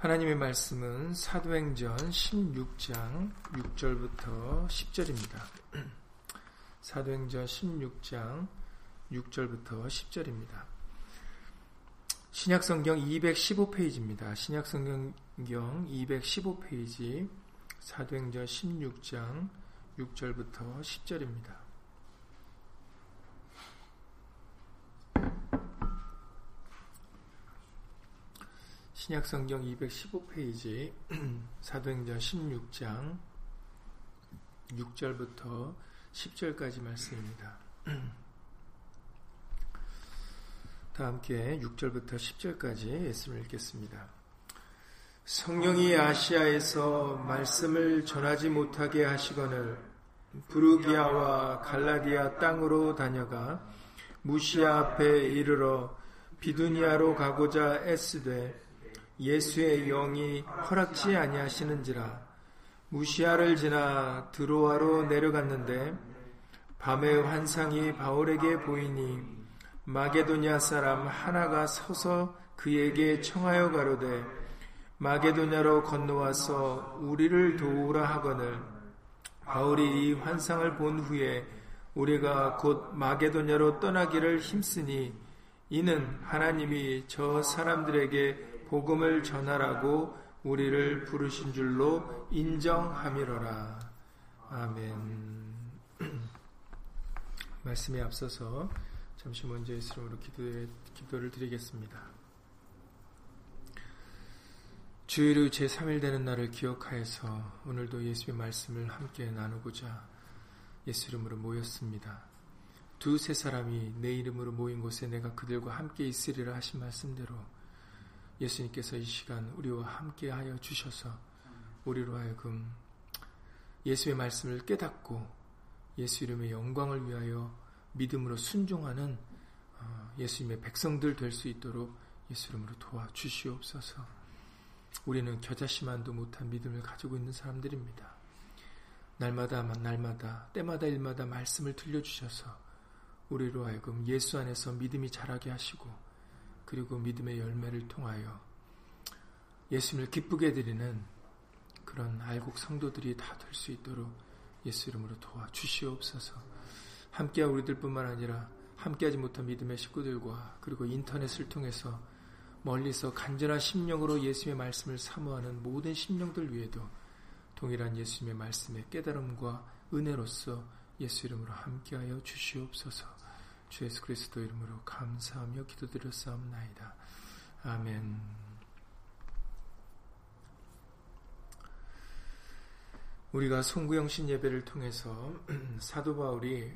하나님의 말씀은 사도행전 16장 6절부터 10절입니다. 사도행전 16장 6절부터 10절입니다. 신약성경 215페이지입니다. 신약성경 215페이지 사도행전 16장 6절부터 10절입니다. 신약성경 215페이지 사도행전 16장 6절부터 10절까지 말씀입니다. 다 함께 6절부터 10절까지 예수를 읽겠습니다. 성령이 아시아에서 말씀을 전하지 못하게 하시거늘 부르기아와 갈라디아 땅으로 다녀가 무시아 앞에 이르러 비두니아로 가고자 애쓰되 예수의 영이 허락지 아니하시는지라 무시아를 지나 드로아로 내려갔는데 밤의 환상이 바울에게 보이니 마게도냐 사람 하나가 서서 그에게 청하여 가로되 마게도냐로 건너와서 우리를 도우라 하거늘. 바울이 이 환상을 본 후에 우리가 곧 마게도냐로 떠나기를 힘쓰니 이는 하나님이 저 사람들에게 복음을 전하라고 우리를 부르신 줄로 인정함이로라. 아멘. 말씀에 앞서서 잠시 먼저 예수님으로 기도를 드리겠습니다. 주일의 제3일 되는 날을 기억하여서 오늘도 예수의 말씀을 함께 나누고자 예수 이름으로 모였습니다. 두세 사람이 내 이름으로 모인 곳에 내가 그들과 함께 있으리라 하신 말씀대로 예수님께서 이 시간 우리와 함께 하여 주셔서 우리로 하여금 예수의 말씀을 깨닫고 예수 이름의 영광을 위하여 믿음으로 순종하는 어, 예수님의 백성들 될 수 있도록 예수 이름으로 도와주시옵소서. 우리는 겨자씨만도 못한 믿음을 가지고 있는 사람들입니다. 날마다 날마다 때마다 일마다 말씀을 들려주셔서 우리로 하여금 예수 안에서 믿음이 자라게 하시고 그리고 믿음의 열매를 통하여 예수님을 기쁘게 드리는 그런 알곡 성도들이 다 될 수 있도록 예수 이름으로 도와주시옵소서. 함께한 우리들뿐만 아니라 함께하지 못한 믿음의 식구들과 그리고 인터넷을 통해서 멀리서 간절한 심령으로 예수님의 말씀을 사모하는 모든 심령들 위에도 동일한 예수님의 말씀의 깨달음과 은혜로서 예수 이름으로 함께하여 주시옵소서. 주 예수 그리스도 이름으로 감사하며 기도드렸사옵나이다. 아멘. 우리가 송구영신 예배를 통해서 사도 바울이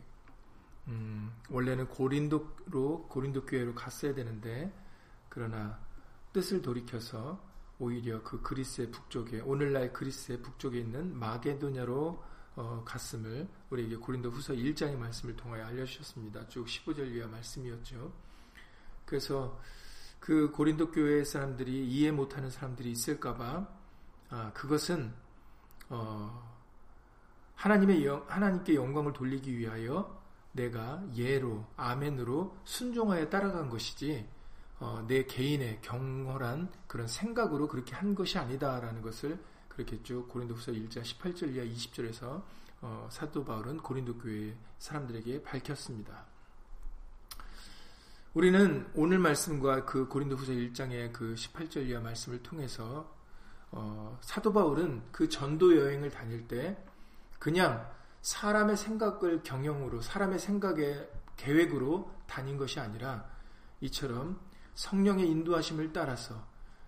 음, 원래는 고린도로 고린도 교회로 갔어야 되는데 그러나 뜻을 돌이켜서 오히려 그 그리스의 북쪽에 오늘날 그리스의 북쪽에 있는 마게도냐로 어, 갔음을 우리에게 고린도 후서 1장의 말씀을 통하여 알려주셨습니다. 쭉 15절 이하 말씀이었죠. 그래서 그 고린도 교회 사람들이 이해 못하는 사람들이 있을까봐 아, 그것은 어, 하나님의 영, 하나님께 영광을 돌리기 위하여 내가 예로 아멘으로 순종하여 따라간 것이지 어, 내 개인의 경홀한 그런 생각으로 그렇게 한 것이 아니다라는 것을 그렇게 쭉 고린도후서 1장 18절 이하 20절에서 어, 사도 바울은 고린도 교회 사람들에게 밝혔습니다. 우리는 오늘 말씀과 그 고린도후서 1장의 그 18절 이하 말씀을 통해서 어, 사도 바울은 그 전도 여행을 다닐 때 그냥 사람의 생각을 경영으로 사람의 생각의 계획으로 다닌 것이 아니라 이처럼 성령의 인도하심을 따라서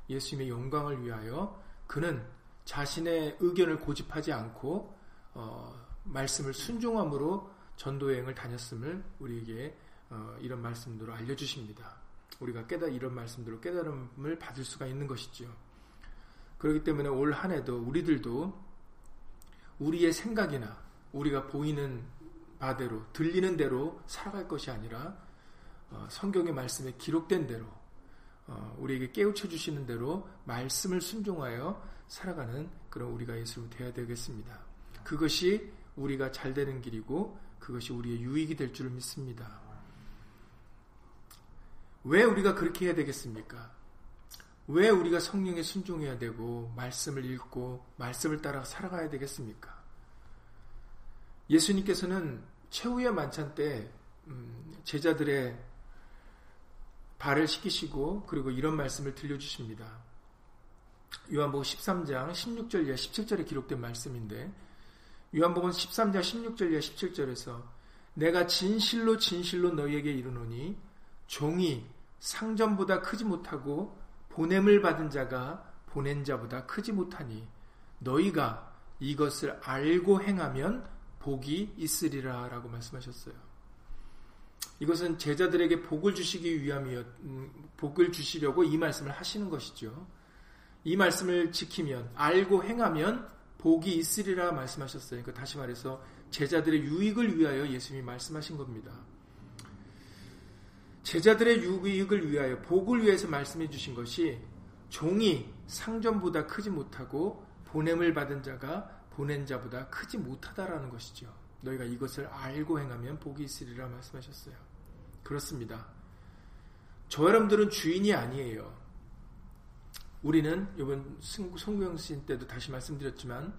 예수님의 영광을 위하여 그는 자신의 의견을 고집하지 않고 어, 말씀을 순종함으로 전도 여행을 다녔음을 우리에게 어, 이런 말씀으로 알려주십니다. 우리가 깨달 이런 말씀대로 깨달음을 받을 수가 있는 것이지요. 그렇기 때문에 올 한해도 우리들도 우리의 생각이나 우리가 보이는 바대로 들리는 대로 살아갈 것이 아니라 어, 성경의 말씀에 기록된 대로 어, 우리에게 깨우쳐 주시는 대로 말씀을 순종하여 살아가는 그런 우리가 예수로 되어야 되겠습니다. 그것이 우리가 잘 되는 길이고 그것이 우리의 유익이 될 줄 믿습니다. 왜 우리가 그렇게 해야 되겠습니까? 왜 우리가 성령에 순종해야 되고 말씀을 읽고 말씀을 따라 살아가야 되겠습니까? 예수님께서는 최후의 만찬 때 음, 제자들의 발을 씻기시고 그리고 이런 말씀을 들려주십니다. 요한복음 13장 16절 이하 17절에 기록된 말씀인데 요한복음 13장 16절 이하 17절에서 내가 진실로 진실로 너희에게 이르노니 종이 상전보다 크지 못하고 보냄을 받은 자가 보낸 자보다 크지 못하니 너희가 이것을 알고 행하면 복이 있으리라 라고 말씀하셨어요. 이것은 제자들에게 복을 주시기 위함이었, 음, 복을 주시려고 이 말씀을 하시는 것이죠. 이 말씀을 지키면, 알고 행하면 복이 있으리라 말씀하셨어요. 그러니까 다시 말해서 제자들의 유익을 위하여 예수님이 말씀하신 겁니다. 제자들의 유익을 위하여 복을 위해서 말씀해 주신 것이 종이 상전보다 크지 못하고 보냄을 받은 자가 보낸 자보다 크지 못하다라는 것이죠. 너희가 이것을 알고 행하면 복이 있으리라 말씀하셨어요. 그렇습니다. 저 여러분들은 주인이 아니에요. 우리는 이번 송구영신 때도 다시 말씀드렸지만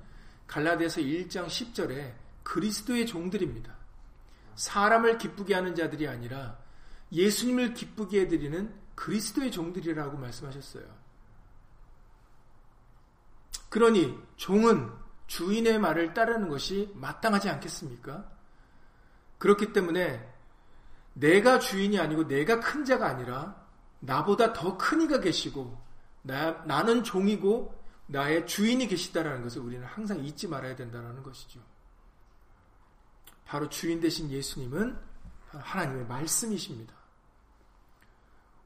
갈라디아서 1장 10절에 그리스도의 종들입니다. 사람을 기쁘게 하는 자들이 아니라 예수님을 기쁘게 해드리는 그리스도의 종들이라고 말씀하셨어요. 그러니 종은 주인의 말을 따르는 것이 마땅하지 않겠습니까? 그렇기 때문에 내가 주인이 아니고 내가 큰 자가 아니라 나보다 더 큰 이가 계시고 나, 나는 종이고 나의 주인이 계시다라는 것을 우리는 항상 잊지 말아야 된다는 것이죠. 바로 주인 되신 예수님은 하나님의 말씀이십니다.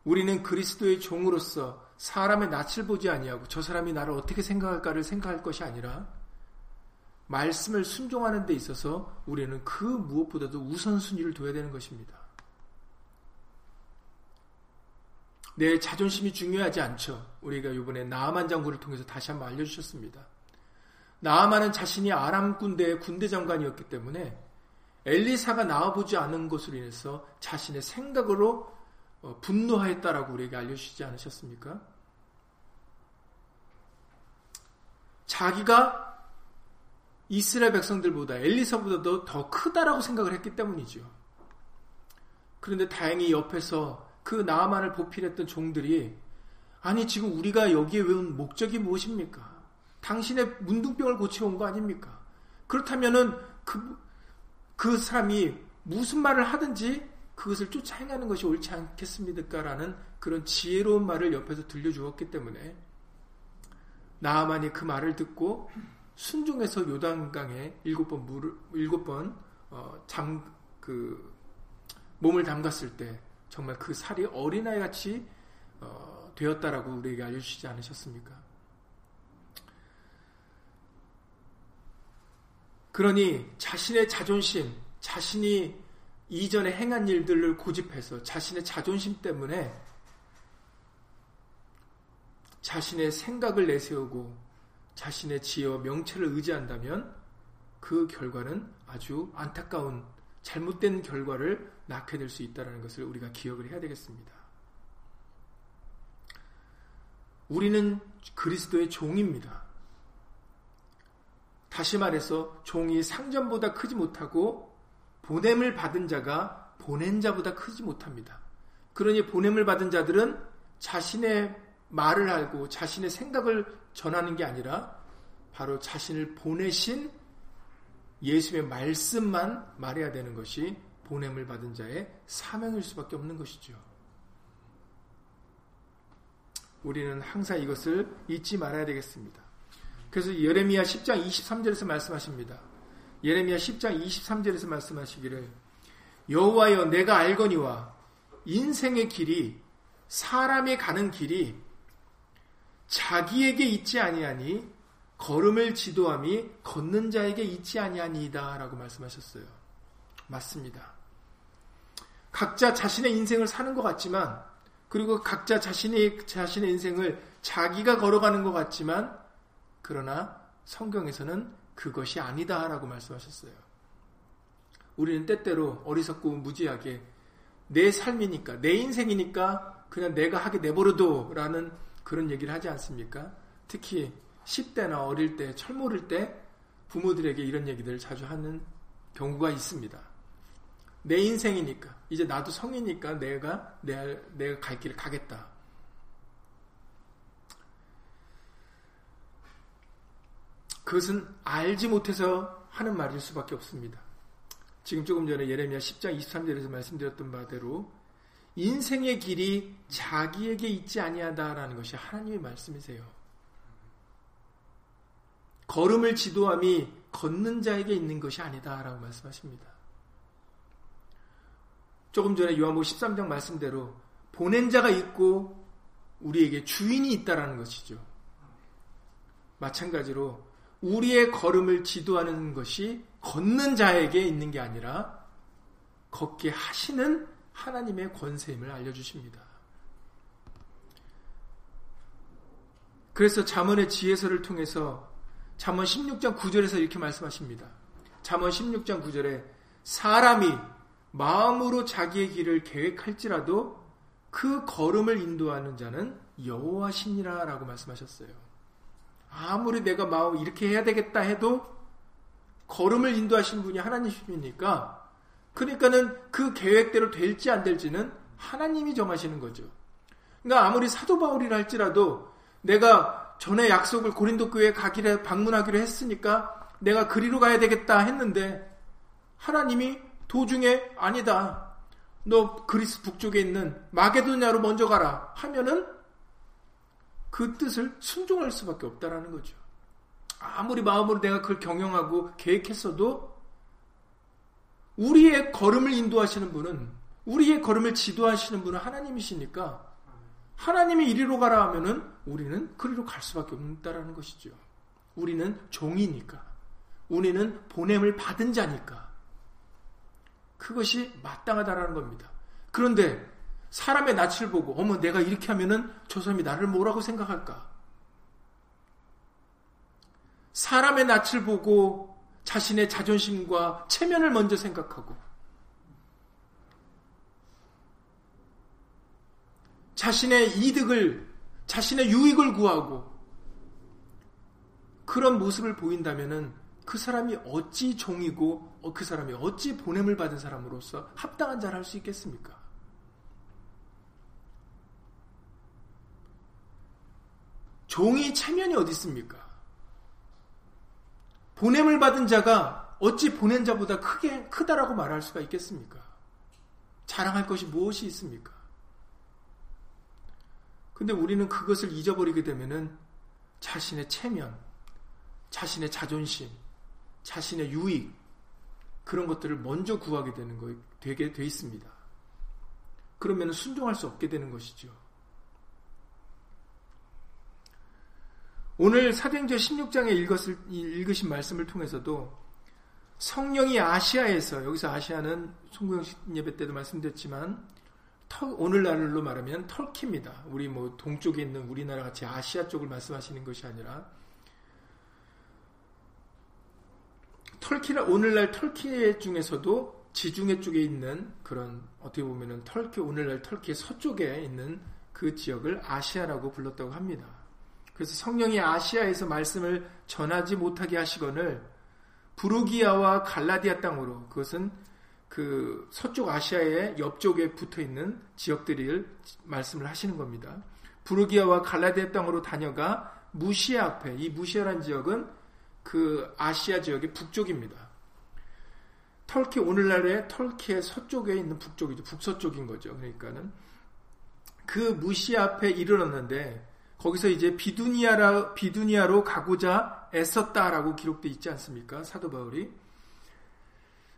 우리는 그리스도의 종으로서 사람의 낯을 보지 아니하고 저 사람이 나를 어떻게 생각할까를 생각할 것이 아니라 말씀을 순종하는 데 있어서 우리는 그 무엇보다도 우선순위를 둬야 되는 것입니다. 내 자존심이 중요하지 않죠. 우리가 이번에 나아만 장군을 통해서 다시 한번 알려주셨습니다. 나아만은 자신이 아람 군대의 군대 장관이었기 때문에 엘리사가 나와보지 않은 것으로 인해서 자신의 생각으로 어, 분노하였다라고 우리에게 알려주시지 않으셨습니까? 자기가 이스라엘 백성들보다 엘리사보다도 더 크다라고 생각을 했기 때문이죠. 그런데 다행히 옆에서 그 나만을 보필했던 종들이 아니 지금 우리가 여기에 온 목적이 무엇입니까? 당신의 문둥병을 고치러 온거 아닙니까? 그렇다면은 그, 그 사람이 무슨 말을 하든지 그것을 쫓아 행하는 것이 옳지 않겠습니까? 라는 그런 지혜로운 말을 옆에서 들려주었기 때문에 나아만이 그 말을 듣고 순종해서 요단강에 일곱 번 물을 일곱 번잠그 몸을 담갔을 때 정말 그 살이 어린아이 같이 어, 되었다라고 우리에게 알려주시지 않으셨습니까? 그러니 자신의 자존심, 자신이 이전에 행한 일들을 고집해서 자신의 자존심 때문에 자신의 생각을 내세우고 자신의 지혜와 명체를 의지한다면 그 결과는 아주 안타까운 잘못된 결과를 낳게 될 수 있다는 것을 우리가 기억을 해야 되겠습니다. 우리는 그리스도의 종입니다. 다시 말해서 종이 상전보다 크지 못하고 보냄을 받은 자가 보낸 자보다 크지 못합니다. 그러니 보냄을 받은 자들은 자신의 말을 알고 자신의 생각을 전하는 게 아니라 바로 자신을 보내신 예수의 말씀만 말해야 되는 것이 보냄을 받은 자의 사명일 수밖에 없는 것이죠. 우리는 항상 이것을 잊지 말아야 되겠습니다. 그래서 예레미야 10장 23절에서 말씀하십니다. 예레미야 10장 23절에서 말씀하시기를 여호와여 내가 알거니와 인생의 길이 사람이 가는 길이 자기에게 있지 아니하니 걸음을 지도함이 걷는 자에게 있지 아니하니이다라고 말씀하셨어요. 맞습니다. 각자 자신의 인생을 사는 것 같지만 그리고 각자 자신의 자신의 인생을 자기가 걸어가는 것 같지만 그러나 성경에서는 그것이 아니다라고 말씀하셨어요. 우리는 때때로 어리석고 무지하게 내 삶이니까, 내 인생이니까 그냥 내가 하게 내버려둬라는 그런 얘기를 하지 않습니까? 특히 10대나 어릴 때, 철모를 때 부모들에게 이런 얘기들을 자주 하는 경우가 있습니다. 내 인생이니까, 이제 나도 성이니까 내가, 내, 내가 갈 길을 가겠다. 그것은 알지 못해서 하는 말일 수밖에 없습니다. 지금 조금 전에 예레미야 10장 23절에서 말씀드렸던 바대로 인생의 길이 자기에게 있지 아니하다라는 것이 하나님의 말씀이세요. 걸음을 지도함이 걷는 자에게 있는 것이 아니다라고 말씀하십니다. 조금 전에 요한복 13장 말씀대로 보낸 자가 있고 우리에게 주인이 있다라는 것이죠. 마찬가지로 우리의 걸음을 지도하는 것이 걷는 자에게 있는 게 아니라 걷게 하시는 하나님의 권세임을 알려주십니다. 그래서 잠언의 지혜서를 통해서 잠언 16장 9절에서 이렇게 말씀하십니다. 잠언 16장 9절에 사람이 마음으로 자기의 길을 계획할지라도 그 걸음을 인도하는 자는 여호와시니라라고 말씀하셨어요. 아무리 내가 마음 이렇게 해야 되겠다 해도 걸음을 인도하신 분이 하나님이니까 그러니까는 그 계획대로 될지 안 될지는 하나님이 정하시는 거죠. 그러니까 아무리 사도 바울이라 할지라도 내가 전에 약속을 고린도 교회에 가기를 방문하기로 했으니까 내가 그리로 가야 되겠다 했는데 하나님이 도중에 아니다. 너 그리스 북쪽에 있는 마게도냐로 먼저 가라 하면은 그 뜻을 순종할 수밖에 없다라는 거죠. 아무리 마음으로 내가 그걸 경영하고 계획했어도 우리의 걸음을 인도하시는 분은 우리의 걸음을 지도하시는 분은 하나님이시니까 하나님이 이리로 가라 하면은 우리는 그리로 갈 수밖에 없다라는 것이죠. 우리는 종이니까. 우리는 보냄을 받은 자니까. 그것이 마땅하다라는 겁니다. 그런데 사람의 낯을 보고 어머 내가 이렇게 하면은 저 사람이 나를 뭐라고 생각할까? 사람의 낯을 보고 자신의 자존심과 체면을 먼저 생각하고 자신의 이득을, 자신의 유익을 구하고 그런 모습을 보인다면은 그 사람이 어찌 종이고 어, 그 사람이 어찌 보냄을 받은 사람으로서 합당한 자를 할 수 있겠습니까? 종이 체면이 어디 있습니까? 보냄을 받은 자가 어찌 보낸 자보다 크게 크다라고 말할 수가 있겠습니까? 자랑할 것이 무엇이 있습니까? 근데 우리는 그것을 잊어버리게 되면은 자신의 체면, 자신의 자존심, 자신의 유익, 그런 것들을 먼저 구하게 되는 거, 되게 돼 있습니다. 그러면 순종할 수 없게 되는 것이죠. 오늘 사도행전 16장에 읽었을, 읽으신 말씀을 통해서도 성령이 아시아에서, 여기서 아시아는 송구영 예배 때도 말씀드렸지만, 오늘날로 말하면 터키입니다. 우리 뭐 동쪽에 있는 우리나라 같이 아시아 쪽을 말씀하시는 것이 아니라 터키는 오늘날 터키 중에서도 지중해 쪽에 있는 그런 어떻게 보면은 터키 오늘날 터키의 서쪽에 있는 그 지역을 아시아라고 불렀다고 합니다. 그래서 성령이 아시아에서 말씀을 전하지 못하게 하시거늘 부르기아와 갈라디아 땅으로 그것은 그 서쪽 아시아의 옆쪽에 붙어 있는 지역들을 말씀을 하시는 겁니다. 부르기아와 갈라디아 땅으로 다녀가 무시아 앞에 이 무시아란 지역은 그 아시아 지역의 북쪽입니다. 터키 오늘날의 터키의 서쪽에 있는 북쪽이죠. 북서쪽인 거죠. 그러니까는 그 무시아 앞에 이르렀는데 거기서 이제 비두니아라 비두니아로 가고자 애썼다라고 기록되어 있지 않습니까? 사도 바울이.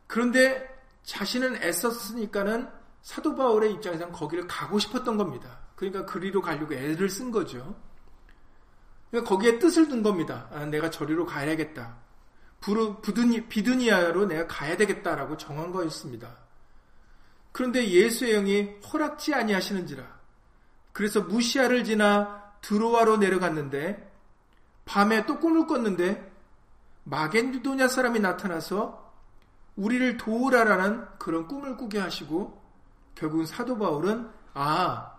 그런데 자신은 애썼으니까는 사도 바울의 입장에서는 거기를 가고 싶었던 겁니다. 그러니까 그리로 가려고 애를 쓴 거죠. 그러니까 거기에 뜻을 둔 겁니다. 아, 내가 저리로 가야겠다. 부르, 부드니, 비두니아로 내가 가야 되겠다라고 정한 거였습니다. 그런데 예수의 영이 허락지 아니하시는지라. 그래서 무시아를 지나 드로아로 내려갔는데 밤에 또 꿈을 꿨는데 마겐두도냐 사람이 나타나서 우리를 도우라라는 그런 꿈을 꾸게 하시고 결국은 사도 바울은 아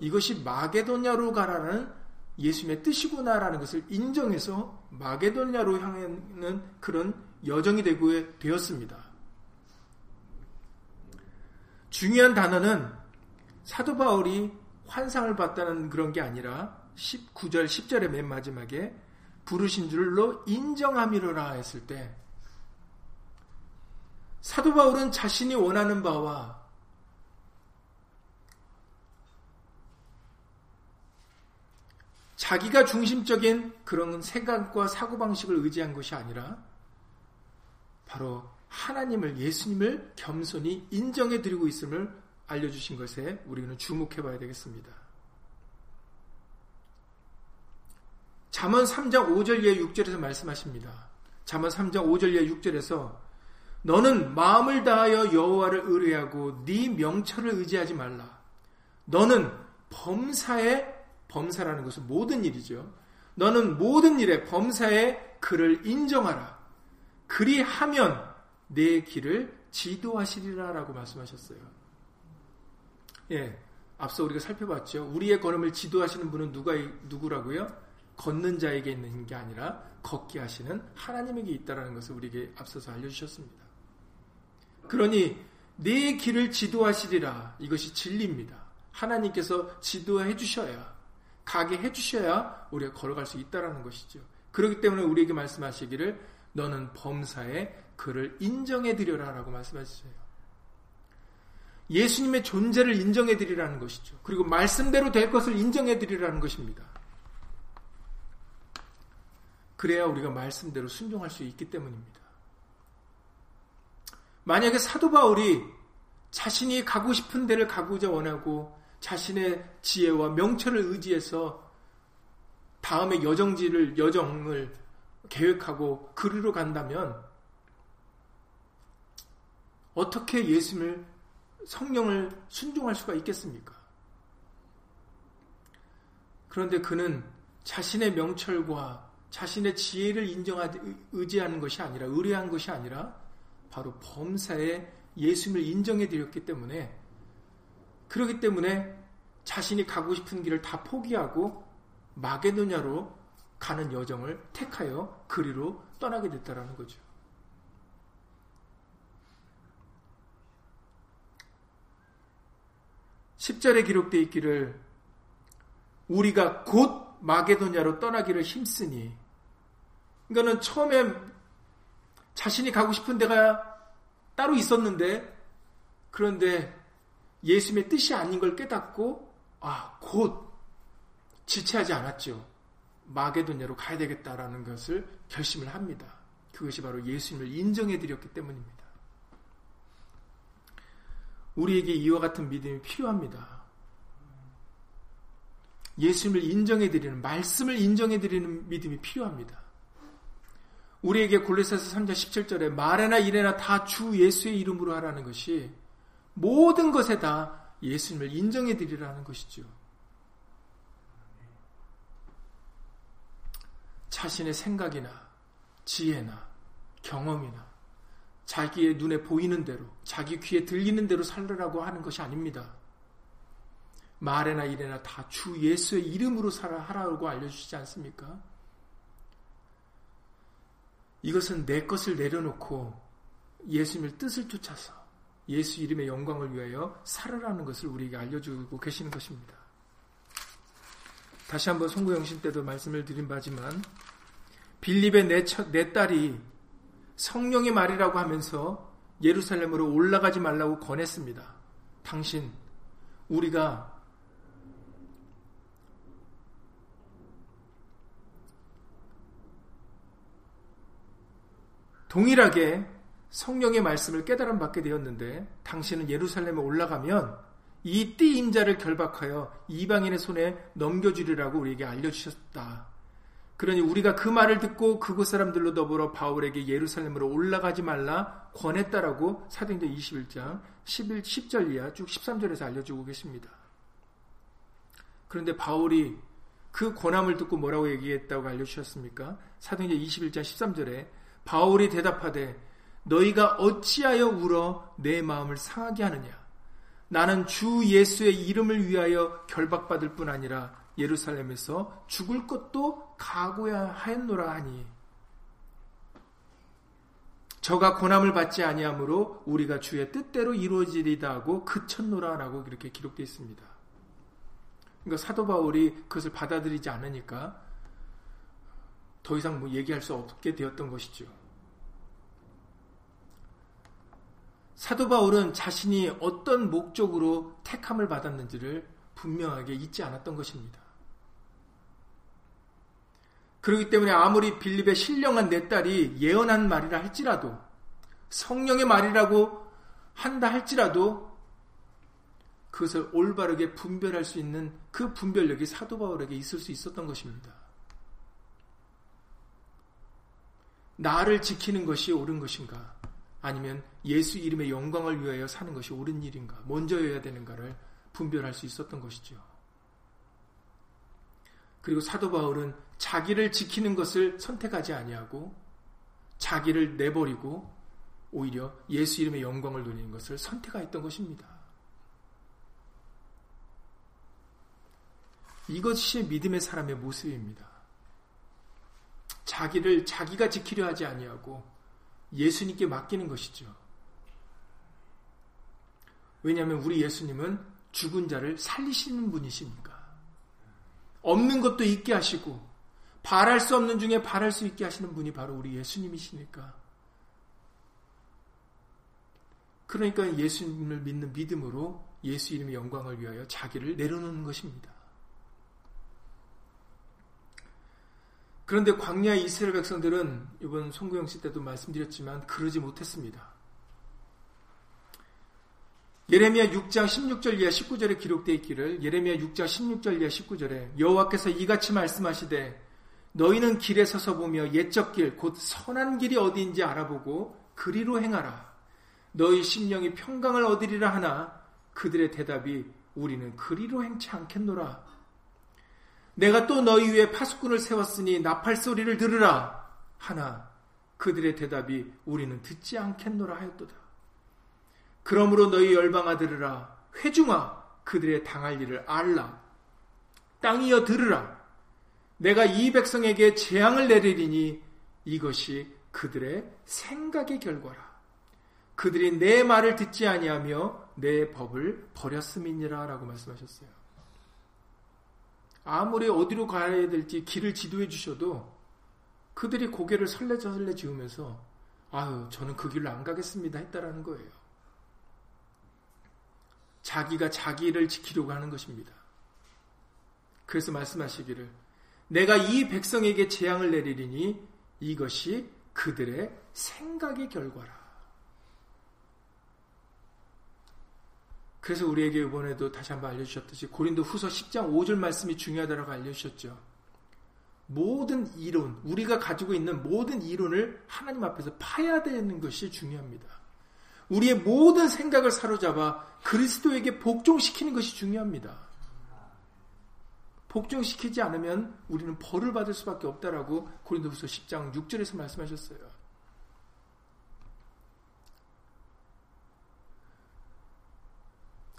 이것이 마게도냐로 가라는 예수님의 뜻이구나라는 것을 인정해서 마게도냐로 향하는 그런 여정이 되고 되었습니다. 중요한 단어는 사도 바울이 환상을 봤다는 그런 게 아니라 19절, 10절의 맨 마지막에 부르신 줄로 인정함이로라 했을 때 사도 바울은 자신이 원하는 바와 자기가 중심적인 그런 생각과 사고방식을 의지한 것이 아니라 바로 하나님을, 예수님을 겸손히 인정해 드리고 있음을 알려주신 것에 우리는 주목해 봐야 되겠습니다. 잠언 3장 5절 예 6절에서 말씀하십니다. 잠언 3장 5절 예 6절에서 너는 마음을 다하여 여호와를 의뢰하고 네 명철을 의지하지 말라. 너는 범사에 범사라는 것은 모든 일이죠. 너는 모든 일에 범사에 그를 인정하라. 그리하면 내 길을 지도하시리라라고 말씀하셨어요. 예, 앞서 우리가 살펴봤죠. 우리의 걸음을 지도하시는 분은 누가 누구라고요? 걷는 자에게 있는 게 아니라 걷게 하시는 하나님에게 있다라는 것을 우리에게 앞서서 알려주셨습니다. 그러니 내 길을 지도하시리라 이것이 진리입니다. 하나님께서 지도해 주셔야 가게 해 주셔야 우리가 걸어갈 수 있다라는 것이죠. 그렇기 때문에 우리에게 말씀하시기를 너는 범사에 그를 인정해 드려라라고 말씀하셨어요. 예수님의 존재를 인정해 드리라는 것이죠. 그리고 말씀대로 될 것을 인정해 드리라는 것입니다. 그래야 우리가 말씀대로 순종할 수 있기 때문입니다. 만약에 사도 바울이 자신이 가고 싶은 데를 가고자 원하고 자신의 지혜와 명철을 의지해서 다음의 여정지를 여정을 계획하고 그리로 간다면 어떻게 예수님을 성령을 순종할 수가 있겠습니까? 그런데 그는 자신의 명철과 자신의 지혜를 인정하지 의지하는 것이 아니라 의뢰한 것이 아니라 바로 범사에 예수님을 인정해 드렸기 때문에 그렇기 때문에 자신이 가고 싶은 길을 다 포기하고 마게도냐로 가는 여정을 택하여 그리로 떠나게 됐다라는 거죠. 십절에 기록되어 있기를 우리가 곧 마게도냐로 떠나기를 힘쓰니 그러니까는 처음에 자신이 가고 싶은 데가 따로 있었는데 그런데 예수님의 뜻이 아닌 걸 깨닫고 아, 곧 지체하지 않았죠. 마게도냐로 가야 되겠다라는 것을 결심을 합니다. 그것이 바로 예수님을 인정해 드렸기 때문입니다. 우리에게 이와 같은 믿음이 필요합니다. 예수님을 인정해 드리는 말씀을 인정해 드리는 믿음이 필요합니다. 우리에게 골로새서 3장 17절에 말에나 이래나 다 주 예수의 이름으로 하라는 것이 모든 것에 다 예수님을 인정해 드리라는 것이죠. 자신의 생각이나 지혜나 경험이나 자기의 눈에 보이는 대로, 자기 귀에 들리는 대로 살으라고 하는 것이 아닙니다. 말에나 이래나 다 주 예수의 이름으로 살아 하라고 알려주시지 않습니까? 이것은 내 것을 내려놓고 예수님을 뜻을 쫓아서 예수 이름의 영광을 위하여 살아라는 것을 우리에게 알려주고 계시는 것입니다. 다시 한번 송구영신 때도 말씀을 드린 바지만 빌립의 내, 처, 내 딸이 성령의 말이라고 하면서 예루살렘으로 올라가지 말라고 권했습니다. 당신 우리가 동일하게 성령의 말씀을 깨달음 받게 되었는데 당신은 예루살렘에 올라가면 이 띠 임자를 결박하여 이방인의 손에 넘겨주리라고 우리에게 알려주셨다. 그러니 우리가 그 말을 듣고 그곳 사람들로 더불어 바울에게 예루살렘으로 올라가지 말라 권했다라고 사도행전 21장 11, 10절 이하 쭉 13절에서 알려주고 계십니다. 그런데 바울이 그 권함을 듣고 뭐라고 얘기했다고 알려주셨습니까? 사도행전 21장 13절에 바울이 대답하되 너희가 어찌하여 울어 내 마음을 상하게 하느냐? 나는 주 예수의 이름을 위하여 결박받을 뿐 아니라 예루살렘에서 죽을 것도 각오야 하였노라 하니 저가 고난을 받지 아니하므로 우리가 주의 뜻대로 이루어지리다 하고 그쳤노라라고 이렇게 기록되어 있습니다. 그러니까 사도 바울이 그것을 받아들이지 않으니까 더 이상 뭐 얘기할 수 없게 되었던 것이죠. 사도 바울은 자신이 어떤 목적으로 택함을 받았는지를 분명하게 잊지 않았던 것입니다. 그렇기 때문에 아무리 빌립의 신령한 내 딸이 예언한 말이라 할지라도 성령의 말이라고 한다 할지라도 그것을 올바르게 분별할 수 있는 그 분별력이 사도 바울에게 있을 수 있었던 것입니다. 나를 지키는 것이 옳은 것인가? 아니면 예수 이름의 영광을 위하여 사는 것이 옳은 일인가? 먼저여야 되는가를 분별할 수 있었던 것이죠. 그리고 사도 바울은 자기를 지키는 것을 선택하지 아니하고 자기를 내버리고 오히려 예수 이름의 영광을 누리는 것을 선택하였던 것입니다. 이것이 믿음의 사람의 모습입니다. 자기를 자기가 지키려 하지 아니하고 예수님께 맡기는 것이죠. 왜냐하면 우리 예수님은 죽은 자를 살리시는 분이십니까? 없는 것도 있게 하시고 바랄 수 없는 중에 바랄 수 있게 하시는 분이 바로 우리 예수님이시니까. 그러니까 예수님을 믿는 믿음으로 예수 이름의 영광을 위하여 자기를 내려놓는 것입니다. 그런데 광야 이스라엘 백성들은 이번 송구영 씨 때도 말씀드렸지만 그러지 못했습니다. 예레미야 6장 16절 이하 19절에 기록되어 있기를 예레미야 6장 16절 이하 19절에 여호와께서 이같이 말씀하시되 너희는 길에 서서 보며 옛적 길 곧 선한 길이 어디인지 알아보고 그리로 행하라. 너희 심령이 평강을 얻으리라 하나 그들의 대답이 우리는 그리로 행치 않겠노라. 내가 또 너희 위에 파수꾼을 세웠으니 나팔 소리를 들으라 하나 그들의 대답이 우리는 듣지 않겠노라 하였도다. 그러므로 너희 열방아 들으라. 회중아 그들의 당할 일을 알라. 땅이여 들으라 내가 이 백성에게 재앙을 내리리니 이것이 그들의 생각의 결과라 그들이 내 말을 듣지 아니하며 내 법을 버렸음이니라 라고 말씀하셨어요. 아무리 어디로 가야 될지 길을 지도해 주셔도 그들이 고개를 설레설레 지으면서 아유 저는 그 길로 안 가겠습니다 했다라는 거예요. 자기가 자기를 지키려고 하는 것입니다. 그래서 말씀하시기를 내가 이 백성에게 재앙을 내리리니 이것이 그들의 생각의 결과라. 그래서 우리에게 이번에도 다시 한번 알려주셨듯이 고린도 후서 10장 5절 말씀이 중요하다고 알려주셨죠. 모든 이론, 우리가 가지고 있는 모든 이론을 하나님 앞에서 파야 되는 것이 중요합니다. 우리의 모든 생각을 사로잡아 그리스도에게 복종시키는 것이 중요합니다. 복종시키지 않으면 우리는 벌을 받을 수밖에 없다라고 고린도후서 10장 6절에서 말씀하셨어요.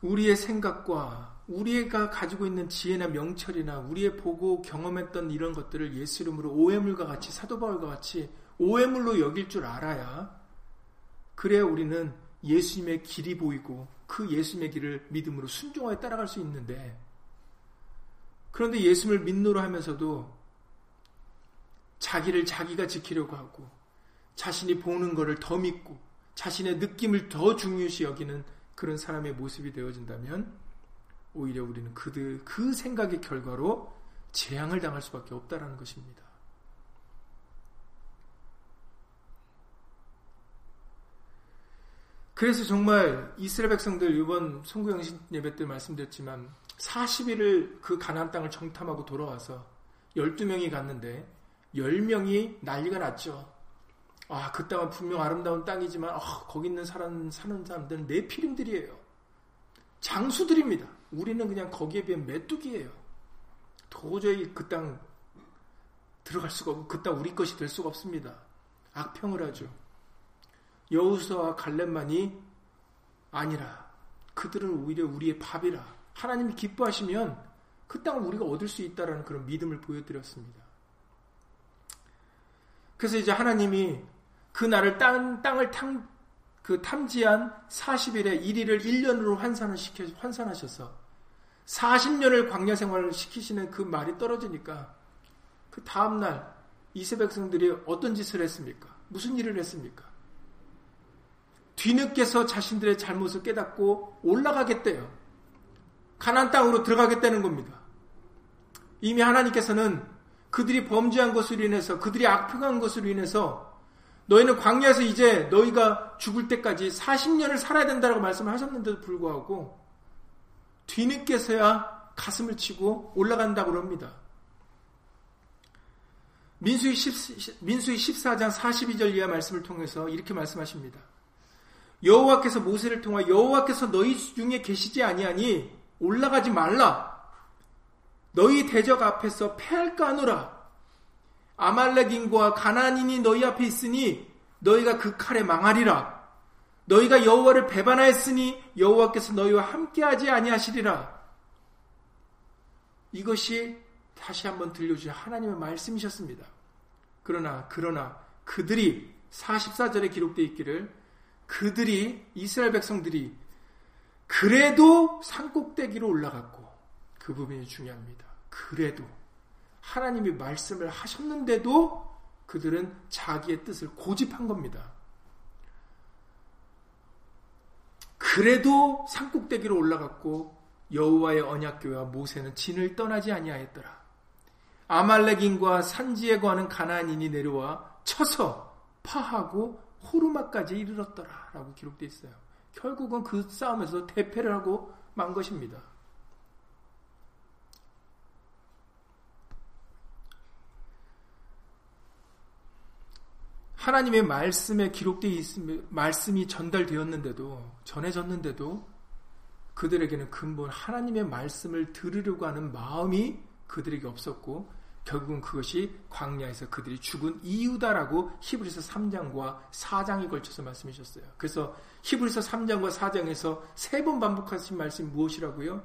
우리의 생각과 우리가 가지고 있는 지혜나 명철이나 우리의 보고 경험했던 이런 것들을 예수 이름으로 오해물과 같이 사도 바울과 같이 오해물로 여길 줄 알아야 그래야 우리는 예수님의 길이 보이고 그 예수님의 길을 믿음으로 순종하여 따라갈 수 있는데 그런데 예수님을 믿노라 하면서도 자기를 자기가 지키려고 하고 자신이 보는 것을 더 믿고 자신의 느낌을 더 중요시 여기는 그런 사람의 모습이 되어진다면 오히려 우리는 그들 그 생각의 결과로 재앙을 당할 수밖에 없다라는 것입니다. 그래서 정말 이스라엘 백성들 이번 송구영신 예배 때 말씀드렸지만 40일을 그 가나안 땅을 정탐하고 돌아와서 12명이 갔는데 10명이 난리가 났죠. 아, 그 땅은 분명 아름다운 땅이지만 아, 거기 있는 사람, 사는 사람들은 내피림들이에요. 장수들입니다. 우리는 그냥 거기에 비해 메뚜기예요. 도저히 그 땅 들어갈 수가 없고 그 땅 우리 것이 될 수가 없습니다. 악평을 하죠. 여우수와 갈렙만이 아니라 그들은 오히려 우리의 밥이라 하나님이 기뻐하시면 그 땅을 우리가 얻을 수 있다라는 그런 믿음을 보여드렸습니다. 그래서 이제 하나님이 그 날을 땅, 땅을 탕, 그 탐지한 40일에 1일을 1년으로 환산을 시켜, 환산하셔서 40년을 광야 생활을 시키시는 그 말이 떨어지니까 그 다음날 이세 백성들이 어떤 짓을 했습니까? 무슨 일을 했습니까? 뒤늦게서 자신들의 잘못을 깨닫고 올라가겠대요. 가난 땅으로 들어가겠다는 겁니다. 이미 하나님께서는 그들이 범죄한 것으로 인해서 그들이 악평한 것으로 인해서 너희는 광야에서 이제 너희가 죽을 때까지 40년을 살아야 된다고 말씀을 하셨는데도 불구하고 뒤늦게서야 가슴을 치고 올라간다고 합니다. 민수기, 10, 민수기 14장 42절 이하 말씀을 통해서 이렇게 말씀하십니다. 여호와께서 모세를 통하 여호와께서 너희 중에 계시지 아니하니 올라가지 말라. 너희 대적 앞에서 패할까 하노라. 아말렉인과 가나안인이 너희 앞에 있으니 너희가 그 칼에 망하리라. 너희가 여호와를 배반하였으니 여호와께서 너희와 함께하지 아니하시리라. 이것이 다시 한번 들려주신 하나님의 말씀이셨습니다. 그러나 그러나 그들이 44절에 기록되어 있기를 그들이 이스라엘 백성들이 그래도 산꼭대기로 올라갔고 그 부분이 중요합니다. 그래도 하나님이 말씀을 하셨는데도 그들은 자기의 뜻을 고집한 겁니다. 그래도 산꼭대기로 올라갔고 여호와의 언약교와 모세는 진을 떠나지 아니하였더라. 아말렉인과 산지에 거하는 가나안인이 내려와 쳐서 파하고 호르마까지 이르렀더라 라고 기록되어 있어요. 결국은 그 싸움에서 대패를 하고 만 것입니다. 하나님의 말씀에 기록되어 있으면 말씀이 전달되었는데도 전해졌는데도 그들에게는 근본 하나님의 말씀을 들으려고 하는 마음이 그들에게 없었고 결국은 그것이 광야에서 그들이 죽은 이유다라고 히브리서 3장과 4장에 걸쳐서 말씀하셨어요. 그래서 히브리서 3장과 4장에서 세 번 반복하신 말씀이 무엇이라고요?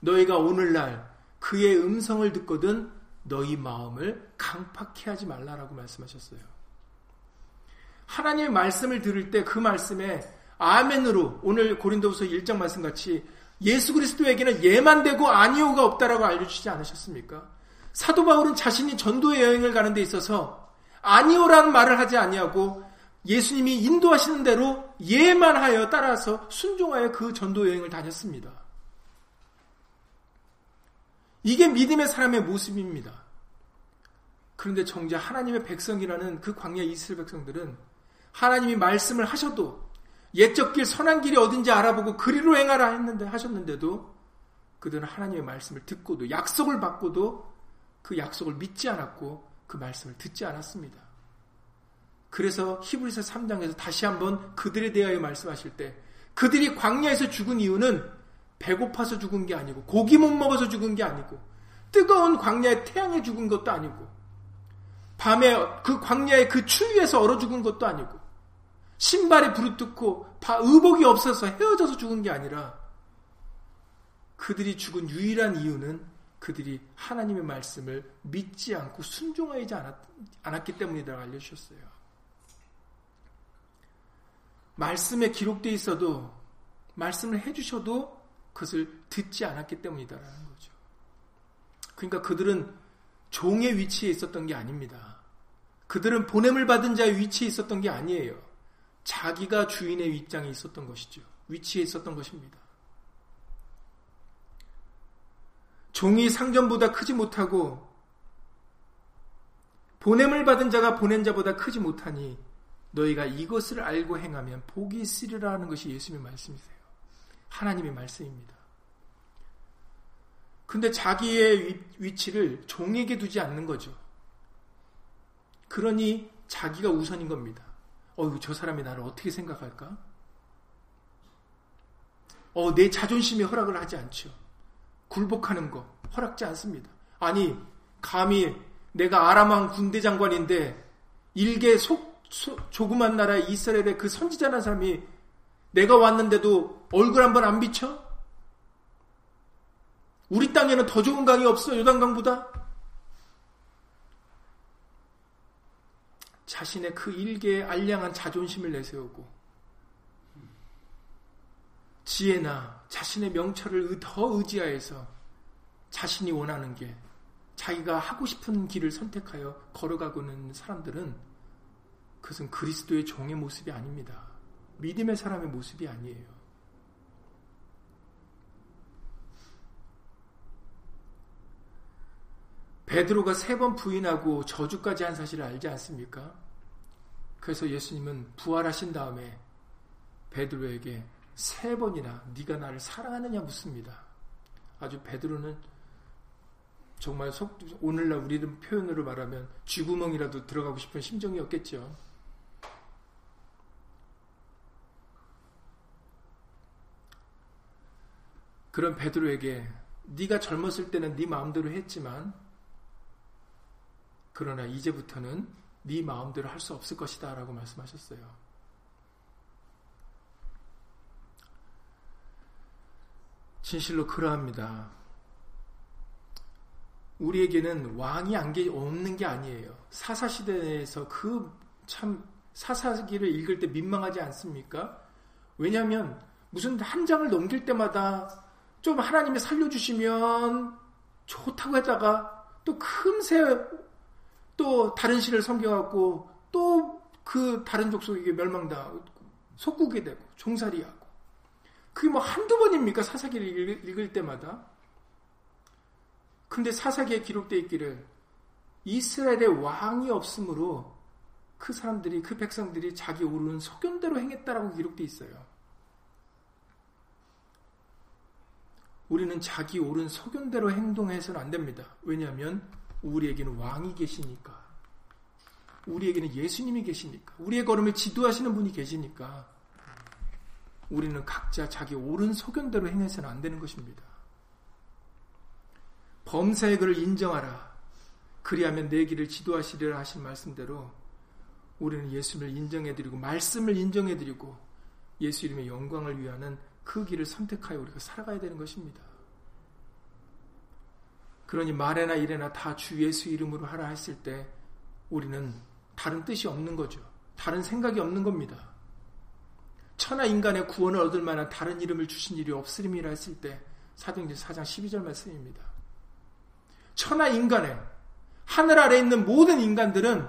너희가 오늘날 그의 음성을 듣거든 너희 마음을 강팍해 하지 말라라고 말씀하셨어요. 하나님의 말씀을 들을 때 그 말씀에 아멘으로 오늘 고린도후서 1장 말씀 같이 예수 그리스도에게는 예만 되고 아니오가 없다라고 알려주시지 않으셨습니까? 사도 바울은 자신이 전도의 여행을 가는 데 있어서 아니오라는 말을 하지 아니하고 예수님이 인도하시는 대로 예만 하여 따라서 순종하여 그 전도 여행을 다녔습니다. 이게 믿음의 사람의 모습입니다. 그런데 정작 하나님의 백성이라는 그 광야 이스라엘 백성들은 하나님이 말씀을 하셔도 옛적 길 선한 길이 어딘지 알아보고 그리로 행하라 했는데 하셨는데도 그들은 하나님의 말씀을 듣고도 약속을 받고도 그 약속을 믿지 않았고 그 말씀을 듣지 않았습니다. 그래서 히브리서 3장에서 다시 한번 그들에 대하여 말씀하실 때 그들이 광야에서 죽은 이유는 배고파서 죽은 게 아니고 고기 못 먹어서 죽은 게 아니고 뜨거운 광야에 태양에 죽은 것도 아니고 밤에 그 광야의 그 추위에서 얼어 죽은 것도 아니고 신발이 부르뜯고 의복이 없어서 헤어져서 죽은 게 아니라 그들이 죽은 유일한 이유는 그들이 하나님의 말씀을 믿지 않고 순종하지 않았, 기 때문이라고 알려주셨어요. 말씀에 기록되어 있어도 말씀을 해주셔도 그것을 듣지 않았기 때문이다라는 거죠. 그러니까 그들은 종의 위치에 있었던 게 아닙니다. 그들은 보냄을 받은 자의 위치에 있었던 게 아니에요. 자기가 주인의 윗장에 있었던 것이죠. 위치에 있었던 것입니다. 종이 상전보다 크지 못하고 보냄을 받은 자가 보낸 자보다 크지 못하니 너희가 이것을 알고 행하면 복이 있으리라 하는 것이 예수님의 말씀이세요. 하나님의 말씀입니다. 근데 자기의 위치를 종에게 두지 않는 거죠. 그러니 자기가 우선인 겁니다. 어휴, 저 사람이 나를 어떻게 생각할까? 어, 내 자존심이 허락을 하지 않죠. 굴복하는 거 허락지 않습니다. 아니 감히 내가 아람왕 군대 장관인데 일개 속, 속 조그만 나라 이스라엘의 그 선지자라는 사람이 내가 왔는데도 얼굴 한번 안 비춰? 우리 땅에는 더 좋은 강이 없어, 요단강보다? 자신의 그 일개에 알량한 자존심을 내세우고, 지혜나 자신의 명철을 더 의지하여서 자신이 원하는 게 자기가 하고 싶은 길을 선택하여 걸어가고는 사람들은 그것은 그리스도의 종의 모습이 아닙니다. 믿음의 사람의 모습이 아니에요. 베드로가 세 번 부인하고 저주까지 한 사실을 알지 않습니까? 그래서 예수님은 부활하신 다음에 베드로에게 세 번이나 네가 나를 사랑하느냐 묻습니다. 아주 베드로는 정말 속, 오늘날 우리들 표현으로 말하면 쥐구멍이라도 들어가고 싶은 심정이었겠죠. 그런 베드로에게 네가 젊었을 때는 네 마음대로 했지만 그러나 이제부터는 네 마음대로 할 수 없을 것이다 라고 말씀하셨어요. 진실로 그러합니다. 우리에게는 왕이 안개 없는 게 아니에요. 사사 시대에서 그 참 사사기를 읽을 때 민망하지 않습니까? 왜냐하면 무슨 한 장을 넘길 때마다 좀 하나님이 살려주시면 좋다고 했다가 또 금세 또 다른 신을 섬겨갖고 또 그 다른 족속에게 멸망당하고 속국이 되고 종살이하고 그게 뭐 한두 번입니까? 사사기를 읽을 때마다. 근데 사사기에 기록되어 있기를 이스라엘의 왕이 없으므로 그 사람들이 그 백성들이 자기 오르는 소견대로 행했다라고 기록되어 있어요. 우리는 자기 옳은 소견대로 행동해서는 안 됩니다. 왜냐하면 우리에게는 왕이 계시니까. 우리에게는 예수님이 계시니까. 우리의 걸음을 지도하시는 분이 계시니까. 우리는 각자 자기 옳은 소견대로 행해서는 안 되는 것입니다. 범사의 그를 인정하라. 그리하면 내 길을 지도하시리라 하신 말씀대로 우리는 예수님을 인정해드리고 말씀을 인정해드리고 예수 이름의 영광을 위하는 그 길을 선택하여 우리가 살아가야 되는 것입니다. 그러니 말에나 일에나 다 주 예수 이름으로 하라 했을 때 우리는 다른 뜻이 없는 거죠. 다른 생각이 없는 겁니다. 천하 인간의 구원을 얻을 만한 다른 이름을 주신 일이 없으림이라 했을 때 사도행전 4장 12절 말씀입니다. 천하 인간의 하늘 아래 있는 모든 인간들은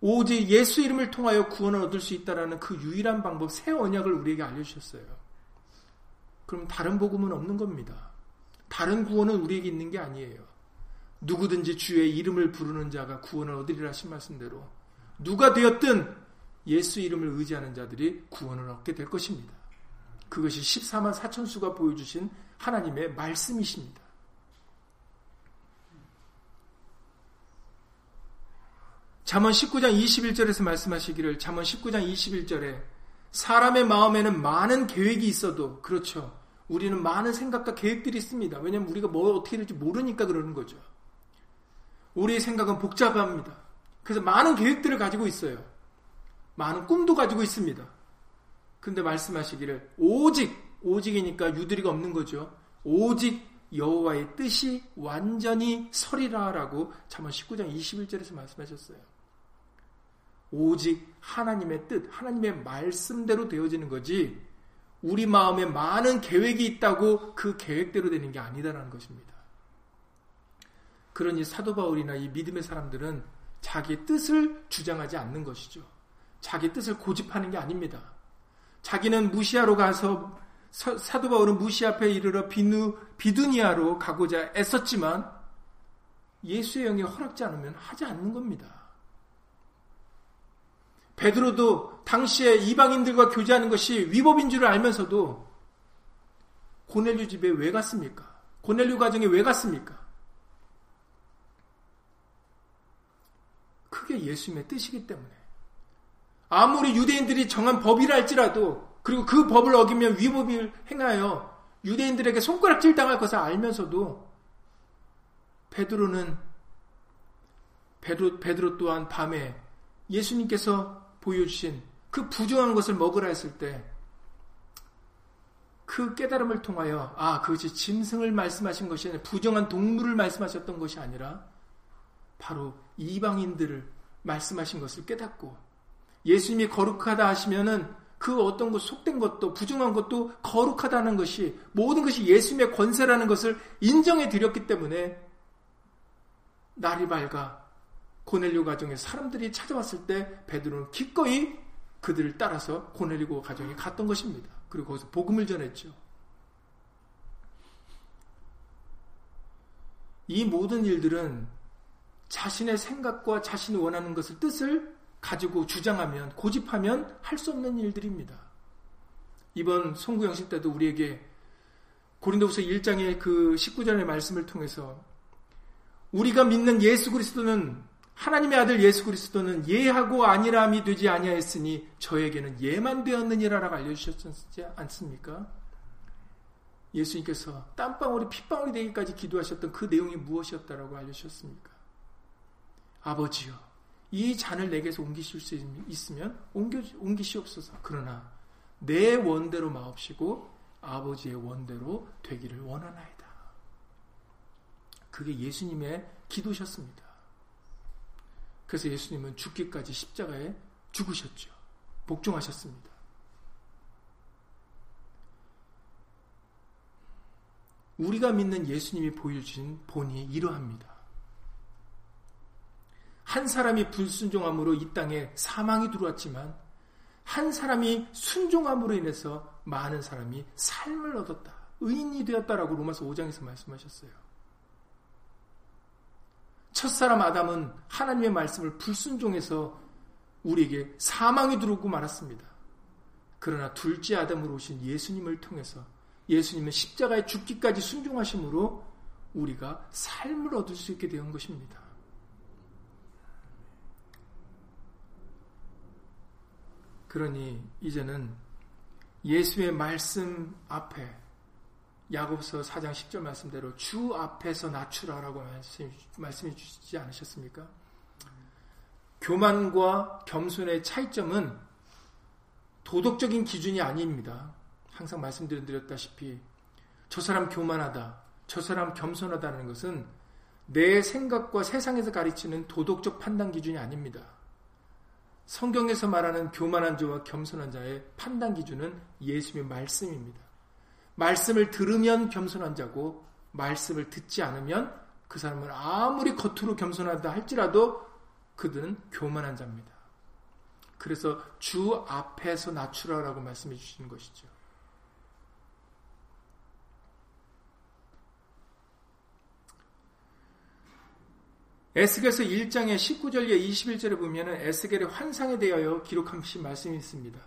오직 예수 이름을 통하여 구원을 얻을 수 있다라는 그 유일한 방법 새 언약을 우리에게 알려주셨어요. 그럼 다른 복음은 없는 겁니다. 다른 구원은 우리에게 있는 게 아니에요. 누구든지 주의 이름을 부르는 자가 구원을 얻으리라 하신 말씀대로 누가 되었든 예수 이름을 의지하는 자들이 구원을 얻게 될 것입니다. 그것이 14만 4천 수가 보여주신 하나님의 말씀이십니다. 잠언 19장 21절에서 말씀하시기를 잠언 19장 21절에 사람의 마음에는 많은 계획이 있어도 그렇죠. 우리는 많은 생각과 계획들이 있습니다. 왜냐하면 우리가 뭐 어떻게 될지 모르니까 그러는 거죠. 우리의 생각은 복잡합니다. 그래서 많은 계획들을 가지고 있어요. 많은 꿈도 가지고 있습니다. 근데 말씀하시기를 오직 오직이니까 유들이가 없는 거죠. 오직 여호와의 뜻이 완전히 설이라라고 잠언 19장 21절에서 말씀하셨어요. 오직 하나님의 뜻, 하나님의 말씀대로 되어지는 거지, 우리 마음에 많은 계획이 있다고 그 계획대로 되는 게 아니다라는 것입니다. 그러니 사도 바울이나 이 믿음의 사람들은 자기의 뜻을 주장하지 않는 것이죠. 자기 뜻을 고집하는 게 아닙니다. 자기는 무시아로 가서 사도 바울은 무시 앞에 이르러 비누, 비두니아로 가고자 애썼지만 예수의 영이 허락지 않으면 하지 않는 겁니다. 베드로도 당시에 이방인들과 교제하는 것이 위법인 줄을 알면서도 고넬류 집에 왜 갔습니까? 고넬류 가정에 왜 갔습니까? 그게 예수님의 뜻이기 때문에 아무리 유대인들이 정한 법이라 할지라도 그리고 그 법을 어기면 위법을 행하여 유대인들에게 손가락질 당할 것을 알면서도 베드로는 베드로, 베드로 또한 밤에 예수님께서 보여주신 그 부정한 것을 먹으라 했을 때 그 깨달음을 통하여 아 그것이 짐승을 말씀하신 것이 아니라 부정한 동물을 말씀하셨던 것이 아니라 바로 이방인들을 말씀하신 것을 깨닫고 예수님이 거룩하다 하시면은 그 어떤 것 속된 것도 부정한 것도 거룩하다는 것이 모든 것이 예수님의 권세라는 것을 인정해 드렸기 때문에 날이 밝아 고넬료 가정에 사람들이 찾아왔을 때 베드로는 기꺼이 그들을 따라서 고넬료 가정에 갔던 것입니다. 그리고 거기서 복음을 전했죠. 이 모든 일들은 자신의 생각과 자신이 원하는 것을 뜻을 가지고 주장하면 고집하면 할 수 없는 일들입니다. 이번 송구영신 때도 우리에게 고린도후서 1장의 그 19절의 말씀을 통해서 우리가 믿는 예수 그리스도는 하나님의 아들 예수 그리스도는 예하고 아니람이 되지 아니하였으니 저에게는 예만 되었느니라라고 알려주셨지 않습니까? 예수님께서 땀방울이 핏방울이 되기까지 기도하셨던 그 내용이 무엇이었다라고 알려주셨습니까? 아버지요, 이 잔을 내게서 옮기실 수 있으면 옮겨, 옮기시옵소서. 그러나 내 원대로 마옵시고 아버지의 원대로 되기를 원하나이다. 그게 예수님의 기도셨습니다. 그래서 예수님은 죽기까지 십자가에 죽으셨죠. 복종하셨습니다. 우리가 믿는 예수님이 보여주신 본이 이러합니다. 한 사람이 불순종함으로 이 땅에 사망이 들어왔지만 한 사람이 순종함으로 인해서 많은 사람이 삶을 얻었다. 의인이 되었다라고 로마서 5장에서 말씀하셨어요. 첫사람 아담은 하나님의 말씀을 불순종해서 우리에게 사망이 들어오고 말았습니다. 그러나 둘째 아담으로 오신 예수님을 통해서 예수님은 십자가에 죽기까지 순종하심으로 우리가 삶을 얻을 수 있게 된 것입니다. 그러니 이제는 예수의 말씀 앞에 야고보서 4장 10절 말씀대로 주 앞에서 낮추라라고 말씀해 주시지 않으셨습니까? 교만과 겸손의 차이점은 도덕적인 기준이 아닙니다. 항상 말씀드렸다시피 저 사람 교만하다, 저 사람 겸손하다는 것은 내 생각과 세상에서 가르치는 도덕적 판단 기준이 아닙니다. 성경에서 말하는 교만한 자와 겸손한 자의 판단 기준은 예수님의 말씀입니다. 말씀을 들으면 겸손한 자고 말씀을 듣지 않으면 그 사람은 아무리 겉으로 겸손하다 할지라도 그들은 교만한 자입니다. 그래서 주 앞에서 낮추라라고 말씀해 주시는 것이죠. 에스겔서 1장의 19절에 21절에 보면은 에스겔의 환상에 대하여 기록하신 말씀이 있습니다.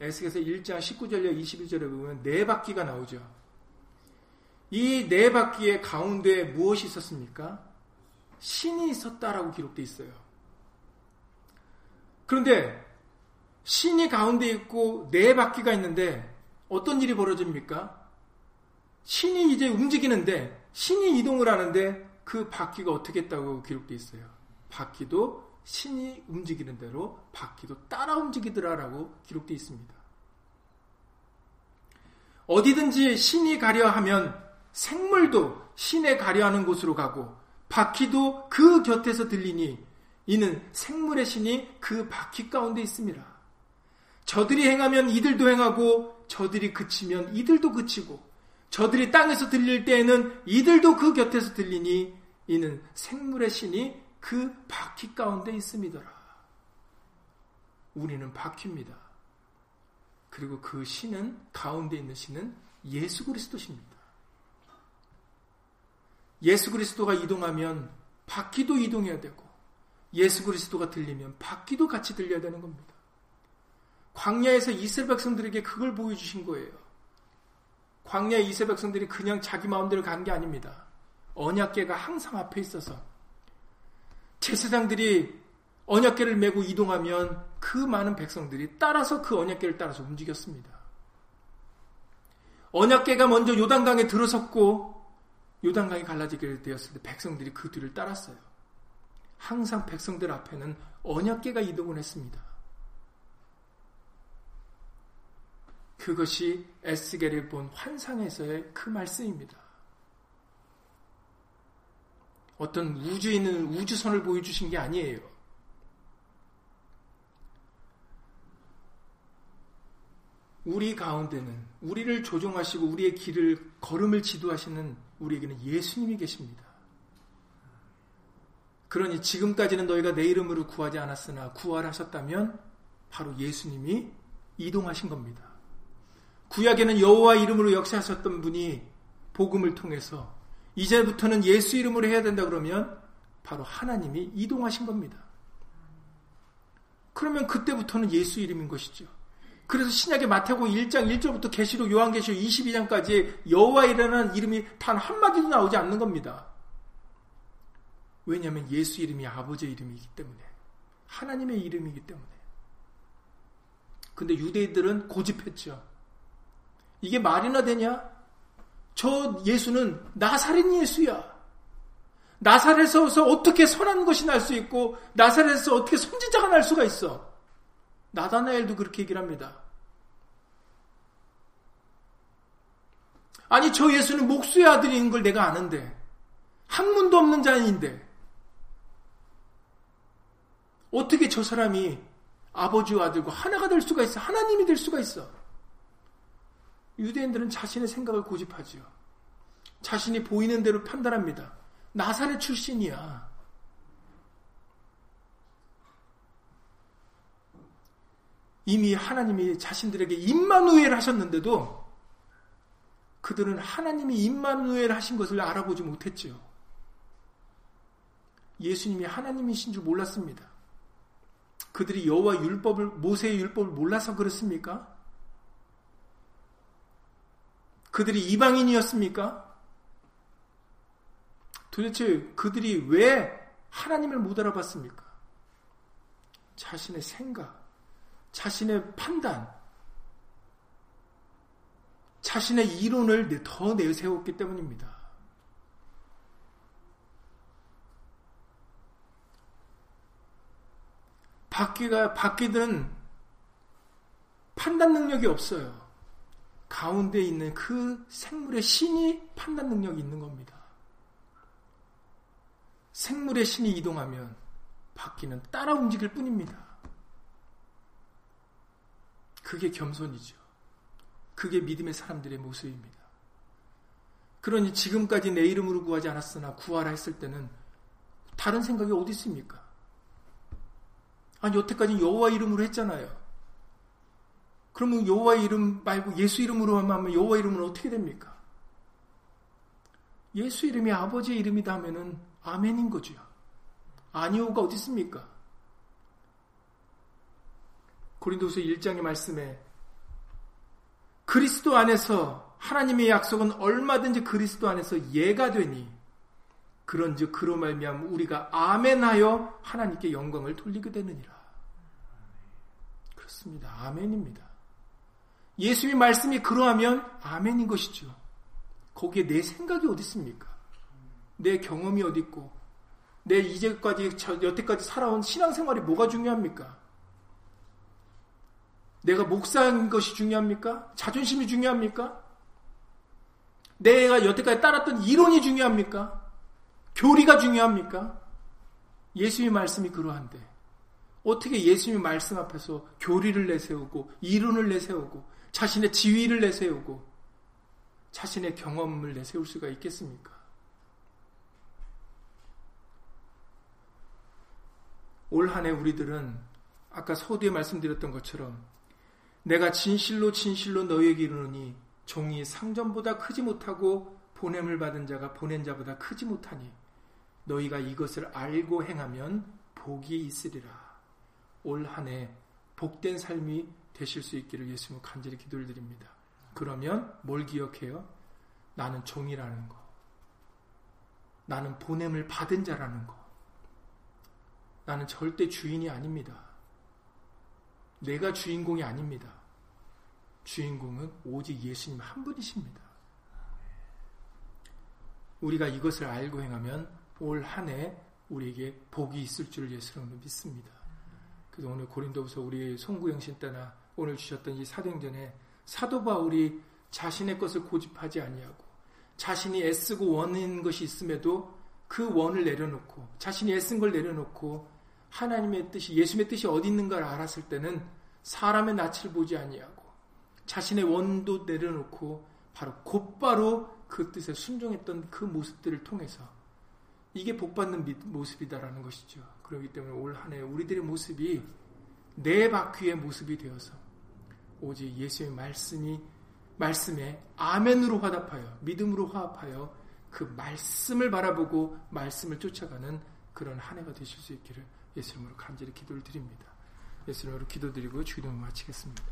에스겔서 1장 19절에 21절에 보면 네 바퀴가 나오죠. 이 네 바퀴의 가운데 무엇이 있었습니까? 신이 있었다라고 기록되어 있어요. 그런데 신이 가운데 있고 네 바퀴가 있는데 어떤 일이 벌어집니까? 신이 이제 움직이는데 신이 이동을 하는데 그 바퀴가 어떻게 했다고 기록되어 있어요. 바퀴도 신이 움직이는 대로 바퀴도 따라 움직이더라라고 기록되어 있습니다. 어디든지 신이 가려 하면 생물도 신에 가려 하는 곳으로 가고 바퀴도 그 곁에서 들리니 이는 생물의 신이 그 바퀴 가운데 있습니다. 저들이 행하면 이들도 행하고 저들이 그치면 이들도 그치고 저들이 땅에서 들릴 때에는 이들도 그 곁에서 들리니 이는 생물의 신이 그 바퀴 가운데 있음이더라. 우리는 바퀴입니다. 그리고 그 신은 가운데 있는 신은 예수 그리스도십니다. 예수 그리스도가 이동하면 바퀴도 이동해야 되고 예수 그리스도가 들리면 바퀴도 같이 들려야 되는 겁니다. 광야에서 이스라엘 백성들에게 그걸 보여주신 거예요. 광야 이세 백성들이 그냥 자기 마음대로 간 게 아닙니다. 언약계가 항상 앞에 있어서 제사장들이 언약계를 메고 이동하면 그 많은 백성들이 따라서 그 언약계를 따라서 움직였습니다. 언약계가 먼저 요단강에 들어섰고 요단강이 갈라지게 되었을 때 백성들이 그 뒤를 따랐어요. 항상 백성들 앞에는 언약계가 이동을 했습니다. 그것이 에스겔이 본 환상에서의 그 말씀입니다. 어떤 우주에 있는 우주선을 보여주신 게 아니에요. 우리 가운데는 우리를 조종하시고 우리의 길을 걸음을 지도하시는 우리에게는 예수님이 계십니다. 그러니 지금까지는 너희가 내 이름으로 구하지 않았으나 구하하셨다면 바로 예수님이 이동하신 겁니다. 구약에는 여호와 이름으로 역사하셨던 분이 복음을 통해서 이제부터는 예수 이름으로 해야 된다 그러면 바로 하나님이 이동하신 겁니다. 그러면 그때부터는 예수 이름인 것이죠. 그래서 신약의 마태복음 1장 1절부터 계시록 요한계시록 22장까지 여호와이라는 이름이 단 한마디도 나오지 않는 겁니다. 왜냐하면 예수 이름이 아버지의 이름이기 때문에 하나님의 이름이기 때문에 근데 유대인들은 고집했죠. 이게 말이나 되냐? 저 예수는 나사렛 예수야. 나사렛에서 어떻게 선한 것이 날 수 있고 나사렛에서 어떻게 선지자가 날 수가 있어? 나다나엘도 그렇게 얘기를 합니다. 아니 저 예수는 목수의 아들인 걸 내가 아는데 학문도 없는 자인데 어떻게 저 사람이 아버지와 아들과 하나가 될 수가 있어? 하나님이 될 수가 있어? 유대인들은 자신의 생각을 고집하지요. 자신이 보이는 대로 판단합니다. 나사렛 출신이야. 이미 하나님이 자신들에게 임마누엘 하셨는데도 그들은 하나님이 임마누엘 하신 것을 알아보지 못했지요. 예수님이 하나님이신 줄 몰랐습니다. 그들이 여호와 율법을 모세의 율법을 몰라서 그렇습니까? 그들이 이방인이었습니까? 도대체 그들이 왜 하나님을 못 알아봤습니까? 자신의 생각, 자신의 판단, 자신의 이론을 더 내세웠기 때문입니다. 바퀴가 바퀴든 판단 능력이 없어요. 가운데 있는 그 생물의 신이 판단 능력이 있는 겁니다. 생물의 신이 이동하면 바퀴는 따라 움직일 뿐입니다. 그게 겸손이죠. 그게 믿음의 사람들의 모습입니다. 그러니 지금까지 내 이름으로 구하지 않았으나 구하라 했을 때는 다른 생각이 어디 있습니까? 아니 여태까지 여호와 이름으로 했잖아요. 그러면 여호와 이름 말고 예수 이름으로 하면 여호와 이름은 어떻게 됩니까? 예수 이름이 아버지의 이름이다 하면은 아멘인 거죠. 아니오가 어디 있습니까? 고린도서 1장의 말씀에 그리스도 안에서 하나님의 약속은 얼마든지 그리스도 안에서 예가 되니 그런즉 그로 말미암 우리가 아멘하여 하나님께 영광을 돌리게 되느니라. 그렇습니다. 아멘입니다. 예수의 말씀이 그러하면 아멘인 것이죠. 거기에 내 생각이 어디 있습니까? 내 경험이 어디 있고 내 이제까지 여태까지 살아온 신앙생활이 뭐가 중요합니까? 내가 목사인 것이 중요합니까? 자존심이 중요합니까? 내가 여태까지 따랐던 이론이 중요합니까? 교리가 중요합니까? 예수의 말씀이 그러한데 어떻게 예수님의 말씀 앞에서 교리를 내세우고 이론을 내세우고 자신의 지위를 내세우고 자신의 경험을 내세울 수가 있겠습니까? 올 한해 우리들은 아까 서두에 말씀드렸던 것처럼 내가 진실로 진실로 너에게 이르노니 종이 상전보다 크지 못하고 보냄을 받은 자가 보낸 자보다 크지 못하니 너희가 이것을 알고 행하면 복이 있으리라. 올 한해 복된 삶이 되실 수 있기를 예수님 간절히 기도를 드립니다. 그러면 뭘 기억해요? 나는 종이라는 거. 나는 보냄을 받은 자라는 거. 나는 절대 주인이 아닙니다. 내가 주인공이 아닙니다. 주인공은 오직 예수님 한 분이십니다. 우리가 이것을 알고 행하면 올 한 해 우리에게 복이 있을 줄 예수님은 믿습니다. 그래서 오늘 고린도부서 우리 송구영신 때나 오늘 주셨던 이 사도행전에 사도 바울이 자신의 것을 고집하지 아니하고 자신이 애쓰고 원인 것이 있음에도 그 원을 내려놓고 자신이 애쓴 걸 내려놓고 하나님의 뜻이 예수님의 뜻이 어디 있는가를 알았을 때는 사람의 낯을 보지 아니하고 자신의 원도 내려놓고 바로 곧바로 그 뜻에 순종했던 그 모습들을 통해서 이게 복받는 모습이다라는 것이죠. 그렇기 때문에 올 한해 우리들의 모습이 내 바퀴의 모습이 되어서 오직 예수의 말씀이 말씀에 아멘으로 화답하여 믿음으로 화합하여 그 말씀을 바라보고 말씀을 쫓아가는 그런 한 해가 되실 수 있기를 예수 님으로 간절히 기도를 드립니다. 예수 님으로 기도드리고 주기도를 마치겠습니다.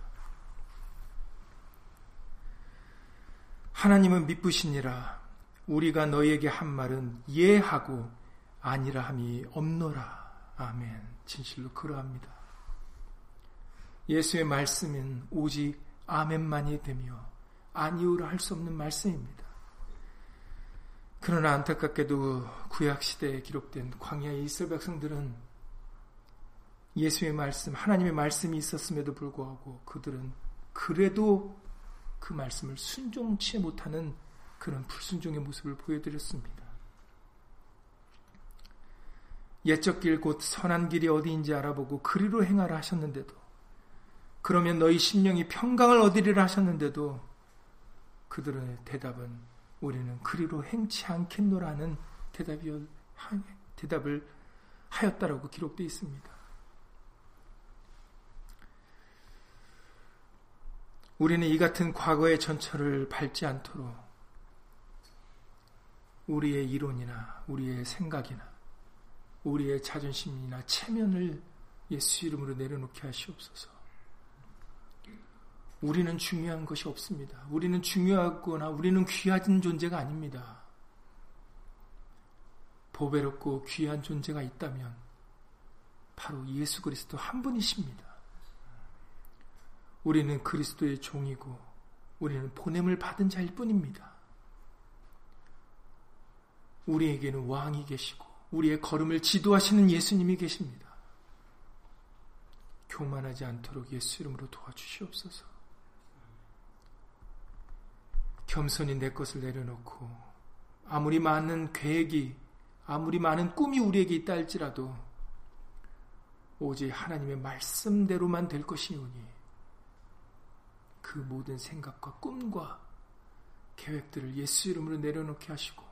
하나님은 미쁘시니라 우리가 너에게 한 말은 예하고 아니라 함이 없노라. 아멘. 진실로 그러합니다. 예수의 말씀은 오직 아멘만이 되며 아니오라 할 수 없는 말씀입니다. 그러나 안타깝게도 구약시대에 기록된 광야의 이스라엘 백성들은 예수의 말씀, 하나님의 말씀이 있었음에도 불구하고 그들은 그래도 그 말씀을 순종치 못하는 그런 불순종의 모습을 보여드렸습니다. 옛적 길 곧 선한 길이 어디인지 알아보고 그리로 행하라 하셨는데도 그러면 너희 심령이 평강을 얻으리라 하셨는데도 그들의 대답은 우리는 그리로 행치 않겠노라는 대답이 대답을 하였다라고 기록되어 있습니다. 우리는 이 같은 과거의 전철을 밟지 않도록 우리의 이론이나 우리의 생각이나 우리의 자존심이나 체면을 예수 이름으로 내려놓게 하시옵소서. 우리는 중요한 것이 없습니다. 우리는 중요하거나 우리는 귀한 존재가 아닙니다. 보배롭고 귀한 존재가 있다면 바로 예수 그리스도 한 분이십니다. 우리는 그리스도의 종이고 우리는 보냄을 받은 자일 뿐입니다. 우리에게는 왕이 계시고 우리의 걸음을 지도하시는 예수님이 계십니다. 교만하지 않도록 예수 이름으로 도와주시옵소서. 겸손히 내 것을 내려놓고 아무리 많은 계획이 아무리 많은 꿈이 우리에게 있다 할지라도 오직 하나님의 말씀대로만 될 것이오니 그 모든 생각과 꿈과 계획들을 예수 이름으로 내려놓게 하시고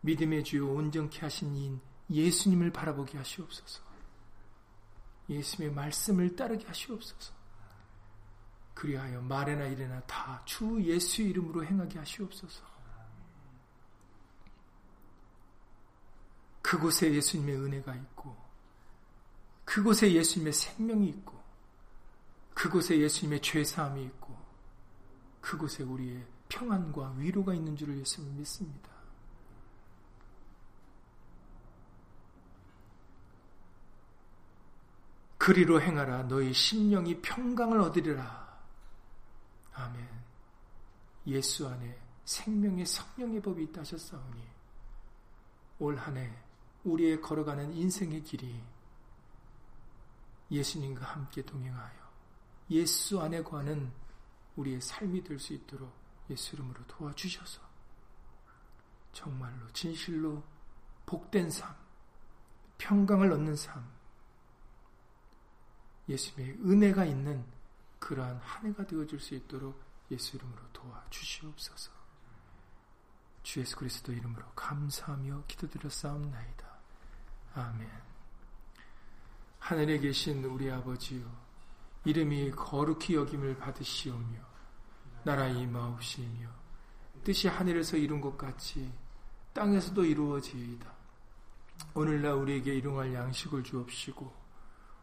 믿음의 주요 온전케 하신 이인 예수님을 바라보게 하시옵소서. 예수님의 말씀을 따르게 하시옵소서. 그리하여 말에나 일에나 다 주 예수 이름으로 행하게 하시옵소서. 그곳에 예수님의 은혜가 있고, 그곳에 예수님의 생명이 있고, 그곳에 예수님의 죄사함이 있고 그곳에 우리의 평안과 위로가 있는 줄을 예수님 믿습니다. 그리로 행하라 너희 심령이 평강을 얻으리라. 아멘. 예수 안에 생명의 성령의 법이 있다 하셨사오니 올 한해 우리의 걸어가는 인생의 길이 예수님과 함께 동행하여 예수 안에 관한 우리의 삶이 될 수 있도록 예수 이름으로 도와주셔서 정말로 진실로 복된 삶, 평강을 얻는 삶, 예수님의 은혜가 있는 그러한 한 해가 되어줄 수 있도록 예수 이름으로 도와주시옵소서. 주 예수 그리스도 이름으로 감사하며 기도드렸사옵나이다. 아멘. 하늘에 계신 우리 아버지요. 이름이 거룩히 여김을 받으시오며 나라 임하옵시며 뜻이 하늘에서 이룬 것 같이 땅에서도 이루어지이다. 오늘날 우리에게 일용할 양식을 주옵시고